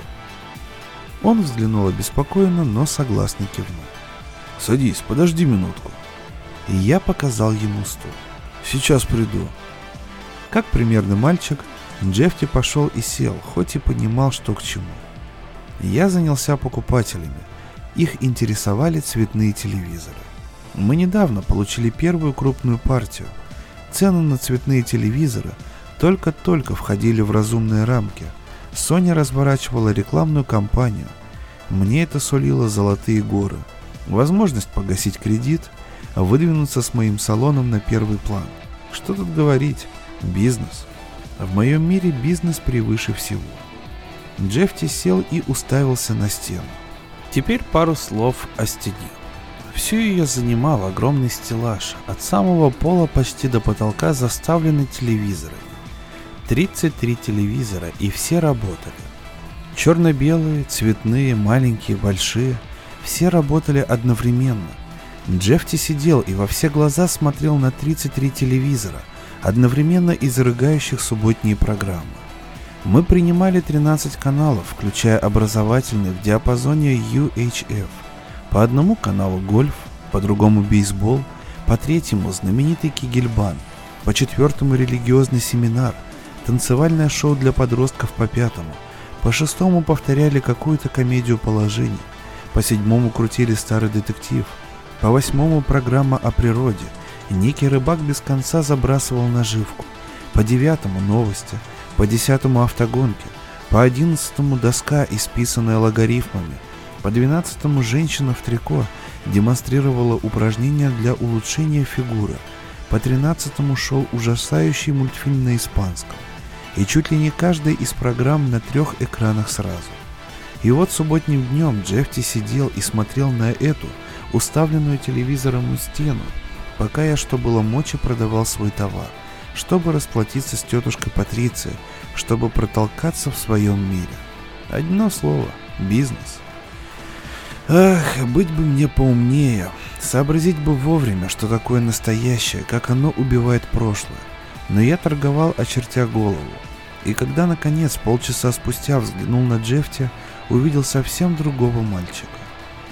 Он взглянул обеспокоенно, но согласно кивнул. Садись, подожди минутку. И я показал ему стул. Сейчас приду. Как примерный мальчик, Джефти пошел и сел, хоть и понимал, что к чему. Я занялся покупателями. Их интересовали цветные телевизоры. Мы недавно получили первую крупную партию. Цены на цветные телевизоры только-только входили в разумные рамки, Sony разворачивала рекламную кампанию. Мне это сулило золотые горы. Возможность погасить кредит, выдвинуться с моим салоном на первый план. Что тут говорить? Бизнес. В моем мире бизнес превыше всего. Джефти сел и уставился на стену. Теперь пару слов о стене. Всю ее занимал огромный стеллаж, от самого пола почти до потолка заставленный телевизорами. 33 телевизора, и все работали. Черно-белые, цветные, маленькие, большие. Все работали одновременно. Джефти сидел и во все глаза смотрел на 33 телевизора, одновременно изрыгающих субботние программы. Мы принимали 13 каналов, включая образовательный в диапазоне UHF. По одному каналу гольф, по другому бейсбол, по третьему знаменитый Кигельбан, по четвертому религиозный семинар, танцевальное шоу для подростков по пятому, по шестому повторяли какую-то комедию положений, по седьмому крутили старый детектив, по восьмому программа о природе, некий рыбак без конца забрасывал наживку, по девятому новости – по десятому автогонке, по одиннадцатому доска, исписанная логарифмами, по двенадцатому женщина в трико демонстрировала упражнения для улучшения фигуры, по тринадцатому шел ужасающий мультфильм на испанском, и чуть ли не каждая из программ на трех экранах сразу. И вот субботним днем Джефти сидел и смотрел на эту, уставленную телевизором стену, пока я, что было мочи, продавал свой товар чтобы расплатиться с тетушкой Патрицией, чтобы протолкаться в своем мире. Одно слово – бизнес. Ах, быть бы мне поумнее, сообразить бы вовремя, что такое настоящее, как оно убивает прошлое. Но я торговал, очертя голову. И когда, наконец, полчаса спустя взглянул на Джефти, увидел совсем другого мальчика.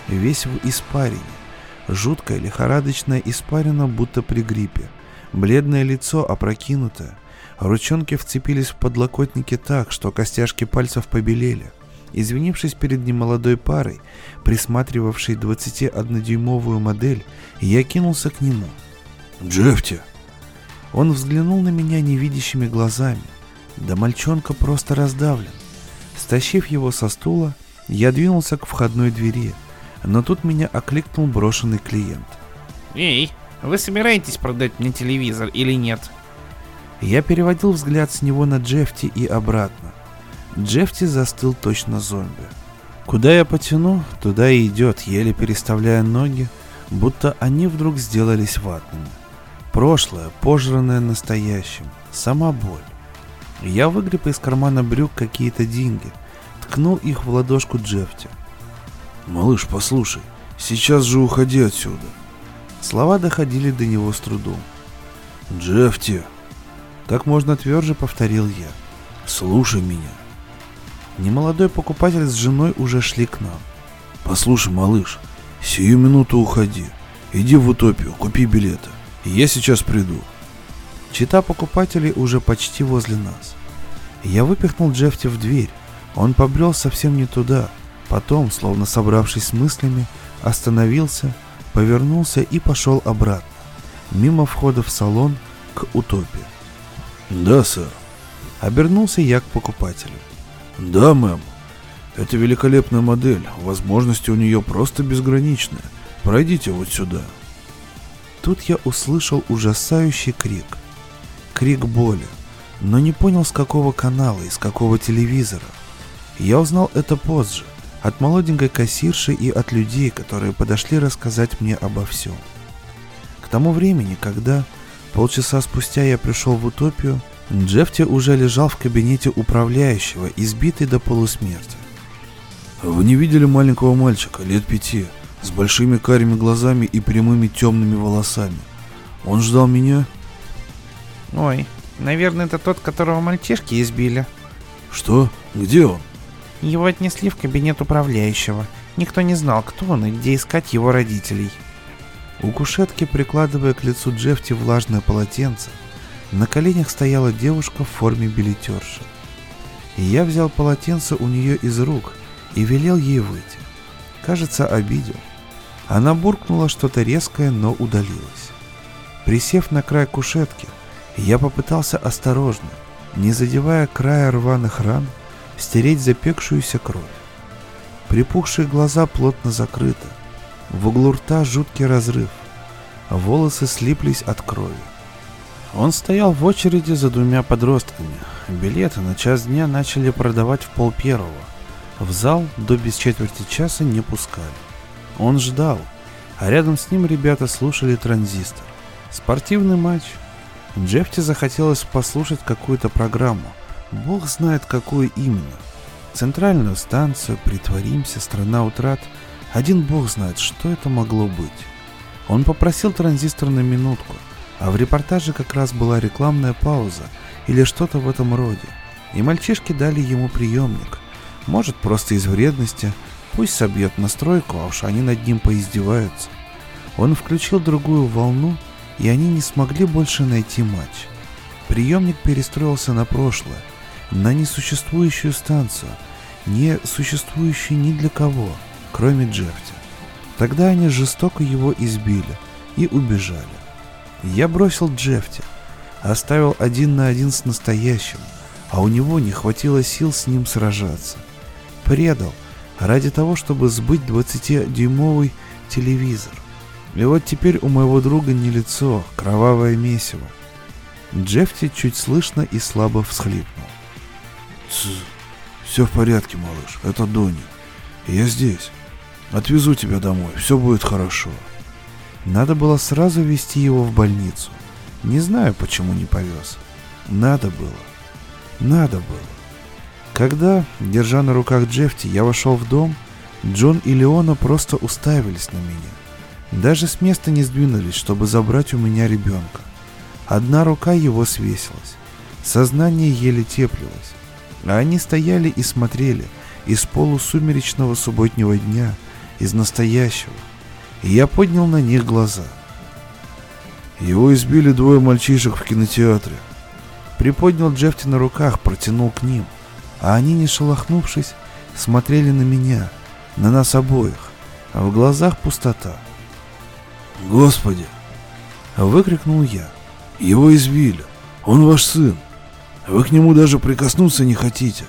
Весь в испарине. Жуткая лихорадочная испарина, будто при гриппе – Бледное лицо опрокинутое. Ручонки вцепились в подлокотники так, что костяшки пальцев побелели. Извинившись перед немолодой парой, присматривавшей 21-дюймовую модель, я кинулся к нему. «Джефти!» Он взглянул на меня невидящими глазами. Да мальчонка просто раздавлен. Стащив его со стула, я двинулся к входной двери, но тут меня окликнул брошенный клиент. «Эй, вы собираетесь продать мне телевизор или нет? Я переводил взгляд с него на Джефти и обратно. Джефти застыл точно зомби. Куда я потяну, туда и идет, еле переставляя ноги, будто они вдруг сделались ватными. Прошлое, пожранное настоящим, сама боль. Я выгреб из кармана брюк какие-то деньги, ткнул их в ладошку Джефти. «Малыш, послушай, сейчас же уходи отсюда. Слова доходили до него с трудом. «Джефти!» Как можно тверже повторил я. «Слушай меня!» Немолодой покупатель с женой уже шли к нам. «Послушай, малыш, сию минуту уходи. Иди в утопию, купи билеты. Я сейчас приду». Чита покупателей уже почти возле нас. Я выпихнул Джефти в дверь. Он побрел совсем не туда. Потом, словно собравшись с мыслями, остановился повернулся и пошел обратно, мимо входа в салон к утопии. «Да, сэр». Обернулся я к покупателю. «Да, мэм. Это великолепная модель. Возможности у нее просто безграничные. Пройдите вот сюда». Тут я услышал ужасающий крик. Крик боли, но не понял с какого канала и с какого телевизора. Я узнал это позже, от молоденькой кассирши и от людей, которые подошли рассказать мне обо всем. К тому времени, когда полчаса спустя я пришел в утопию, Джефти уже лежал в кабинете управляющего, избитый до полусмерти. «Вы не видели маленького мальчика, лет пяти, с большими карими глазами и прямыми темными волосами? Он ждал меня?» «Ой, наверное, это тот, которого мальчишки избили». «Что? Где он?» Его отнесли в кабинет управляющего. Никто не знал, кто он и где искать его родителей. У кушетки, прикладывая к лицу Джефти влажное полотенце, на коленях стояла девушка в форме билетерши. Я взял полотенце у нее из рук и велел ей выйти. Кажется, обидел. Она буркнула что-то резкое, но удалилась. Присев на край кушетки, я попытался осторожно, не задевая края рваных ран, стереть запекшуюся кровь. Припухшие глаза плотно закрыты. В углу рта жуткий разрыв. Волосы слиплись от крови. Он стоял в очереди за двумя подростками. Билеты на час дня начали продавать в пол первого. В зал до без четверти часа не пускали. Он ждал, а рядом с ним ребята слушали транзистор. Спортивный матч. Джефти захотелось послушать какую-то программу. Бог знает, какую именно. Центральную станцию, притворимся, страна утрат. Один бог знает, что это могло быть. Он попросил транзистор на минутку, а в репортаже как раз была рекламная пауза или что-то в этом роде. И мальчишки дали ему приемник. Может, просто из вредности, пусть собьет настройку, а уж они над ним поиздеваются. Он включил другую волну, и они не смогли больше найти матч. Приемник перестроился на прошлое, на несуществующую станцию, не существующую ни для кого, кроме Джефти. Тогда они жестоко его избили и убежали. Я бросил Джефти, оставил один на один с настоящим, а у него не хватило сил с ним сражаться. Предал ради того, чтобы сбыть 20-дюймовый телевизор. И вот теперь у моего друга не лицо, кровавое месиво. Джефти чуть слышно и слабо всхлипнул. Все в порядке, малыш, это Донни. Я здесь. Отвезу тебя домой, все будет хорошо. Надо было сразу везти его в больницу. Не знаю, почему не повез. Надо было. Надо было. Когда, держа на руках Джефти, я вошел в дом, Джон и Леона просто уставились на меня. Даже с места не сдвинулись, чтобы забрать у меня ребенка. Одна рука его свесилась. Сознание еле теплилось. А они стояли и смотрели из полусумеречного субботнего дня – из настоящего. И я поднял на них глаза. Его избили двое мальчишек в кинотеатре. Приподнял Джефти на руках, протянул к ним. А они, не шелохнувшись, смотрели на меня, на нас обоих. А в глазах пустота. «Господи!» — выкрикнул я. «Его избили. Он ваш сын. Вы к нему даже прикоснуться не хотите.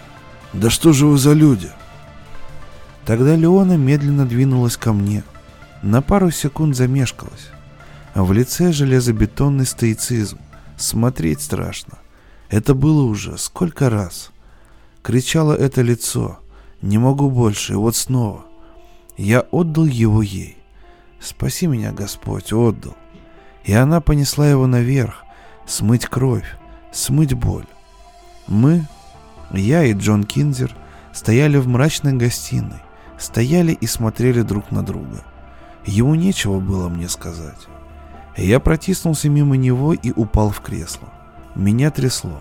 Да что же вы за люди?» Тогда Леона медленно двинулась ко мне. На пару секунд замешкалась. В лице железобетонный стоицизм. Смотреть страшно. Это было уже сколько раз. Кричало это лицо. Не могу больше, и вот снова. Я отдал его ей. Спаси меня, Господь, отдал. И она понесла его наверх, смыть кровь, смыть боль. Мы, я и Джон Кинзер, стояли в мрачной гостиной стояли и смотрели друг на друга. Ему нечего было мне сказать. Я протиснулся мимо него и упал в кресло. Меня трясло.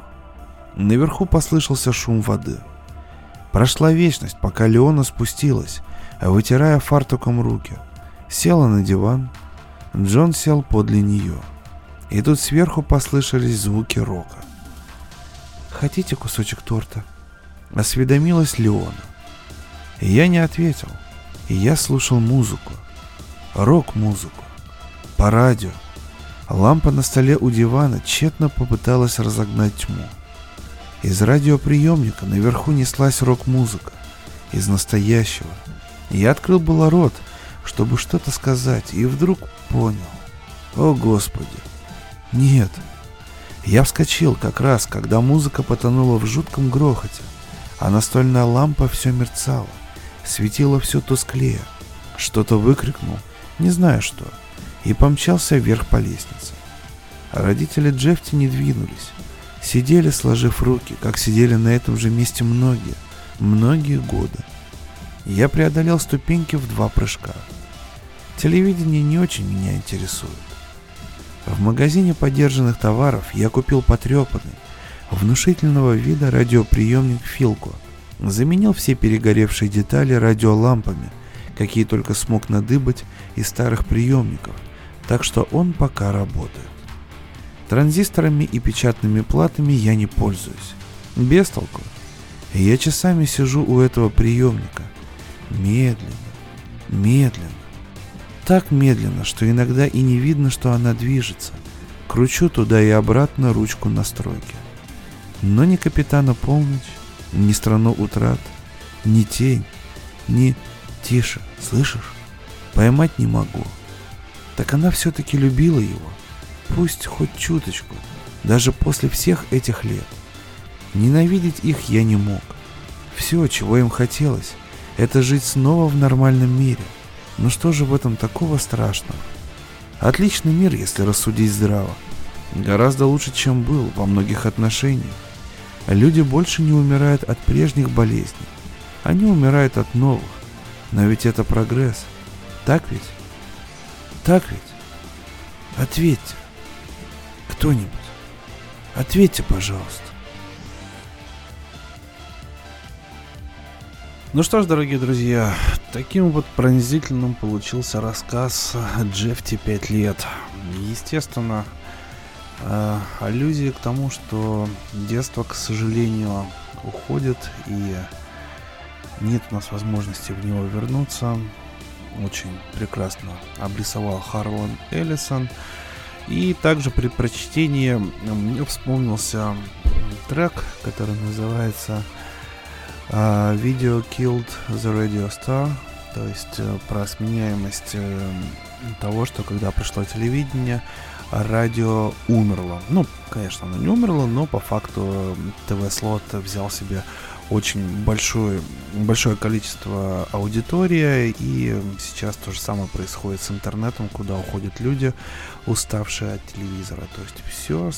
Наверху послышался шум воды. Прошла вечность, пока Леона спустилась, вытирая фартуком руки. Села на диван. Джон сел подле нее. И тут сверху послышались звуки рока. «Хотите кусочек торта?» Осведомилась Леона. Я не ответил. И я слушал музыку. Рок-музыку. По радио. Лампа на столе у дивана тщетно попыталась разогнать тьму. Из радиоприемника наверху неслась рок-музыка. Из настоящего. Я открыл было рот, чтобы что-то сказать, и вдруг понял. О, Господи! Нет. Я вскочил как раз, когда музыка потонула в жутком грохоте, а настольная лампа все мерцала светило все тусклее. Что-то выкрикнул, не знаю что, и помчался вверх по лестнице. Родители Джефти не двинулись. Сидели, сложив руки, как сидели на этом же месте многие, многие годы. Я преодолел ступеньки в два прыжка. Телевидение не очень меня интересует. В магазине подержанных товаров я купил потрепанный, внушительного вида радиоприемник Филко – Заменил все перегоревшие детали радиолампами, какие только смог надыбать из старых приемников, так что он пока работает. Транзисторами и печатными платами я не пользуюсь. Без толку. Я часами сижу у этого приемника. Медленно, медленно. Так медленно, что иногда и не видно, что она движется. Кручу туда и обратно ручку настройки. Но ни капитана полночь, ни страну утрат, ни тень, ни... Тише, слышишь? Поймать не могу. Так она все-таки любила его. Пусть хоть чуточку, даже после всех этих лет. Ненавидеть их я не мог. Все, чего им хотелось, это жить снова в нормальном мире. Но что же в этом такого страшного? Отличный мир, если рассудить здраво. Гораздо лучше, чем был во многих отношениях. Люди больше не умирают от прежних болезней. Они умирают от новых. Но ведь это прогресс. Так ведь? Так ведь? Ответьте. Кто-нибудь. Ответьте, пожалуйста. Ну что ж, дорогие друзья, таким вот пронзительным получился рассказ Джефти 5 лет. Естественно, э, аллюзия к тому, что детство, к сожалению, уходит и нет у нас возможности в него вернуться. Очень прекрасно обрисовал Харлан Эллисон. И также при прочтении мне вспомнился трек, который называется видео Killed the Radio Star, то есть э, про сменяемость э, того, что когда пришло телевидение, радио умерло. Ну, конечно, оно не умерло, но по факту ТВ-слот взял себе очень большое, большое количество аудитории, и сейчас то же самое происходит с интернетом, куда уходят люди, уставшие от телевизора. То есть все,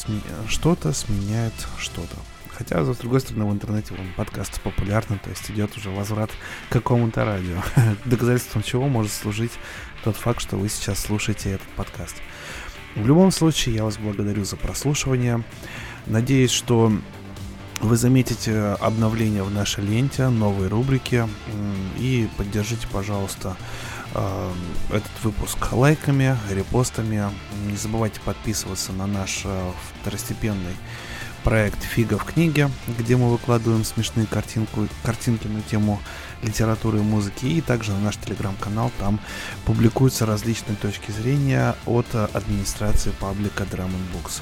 что-то сменяет что-то. Хотя, с другой стороны, в интернете вон, подкасты популярны, то есть идет уже возврат к какому-то радио. Доказательством чего может служить тот факт, что вы сейчас слушаете этот подкаст. В любом случае, я вас благодарю за прослушивание. Надеюсь, что вы заметите обновления в нашей ленте, новые рубрики и поддержите, пожалуйста, э, этот выпуск лайками, репостами. Не забывайте подписываться на наш э, второстепенный проект «Фига в книге», где мы выкладываем смешные картинку, картинки на тему литературы и музыки, и также на наш телеграм-канал, там публикуются различные точки зрения от администрации паблика Drum Books.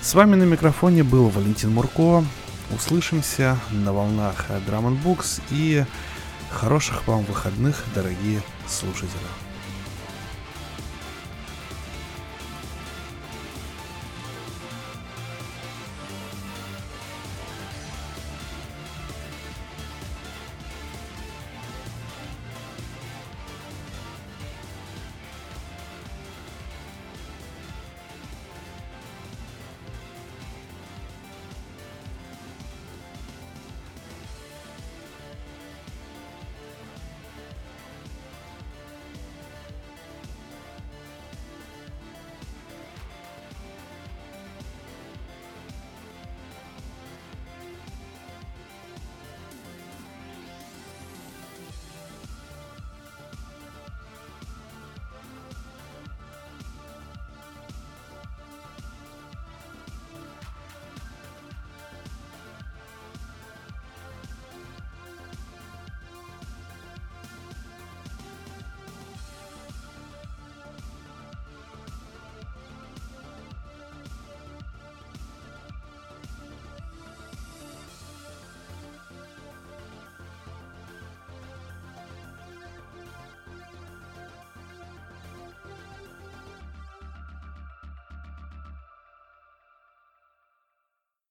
С вами на микрофоне был Валентин Мурко. Услышимся на волнах Drum Books и хороших вам выходных, дорогие слушатели.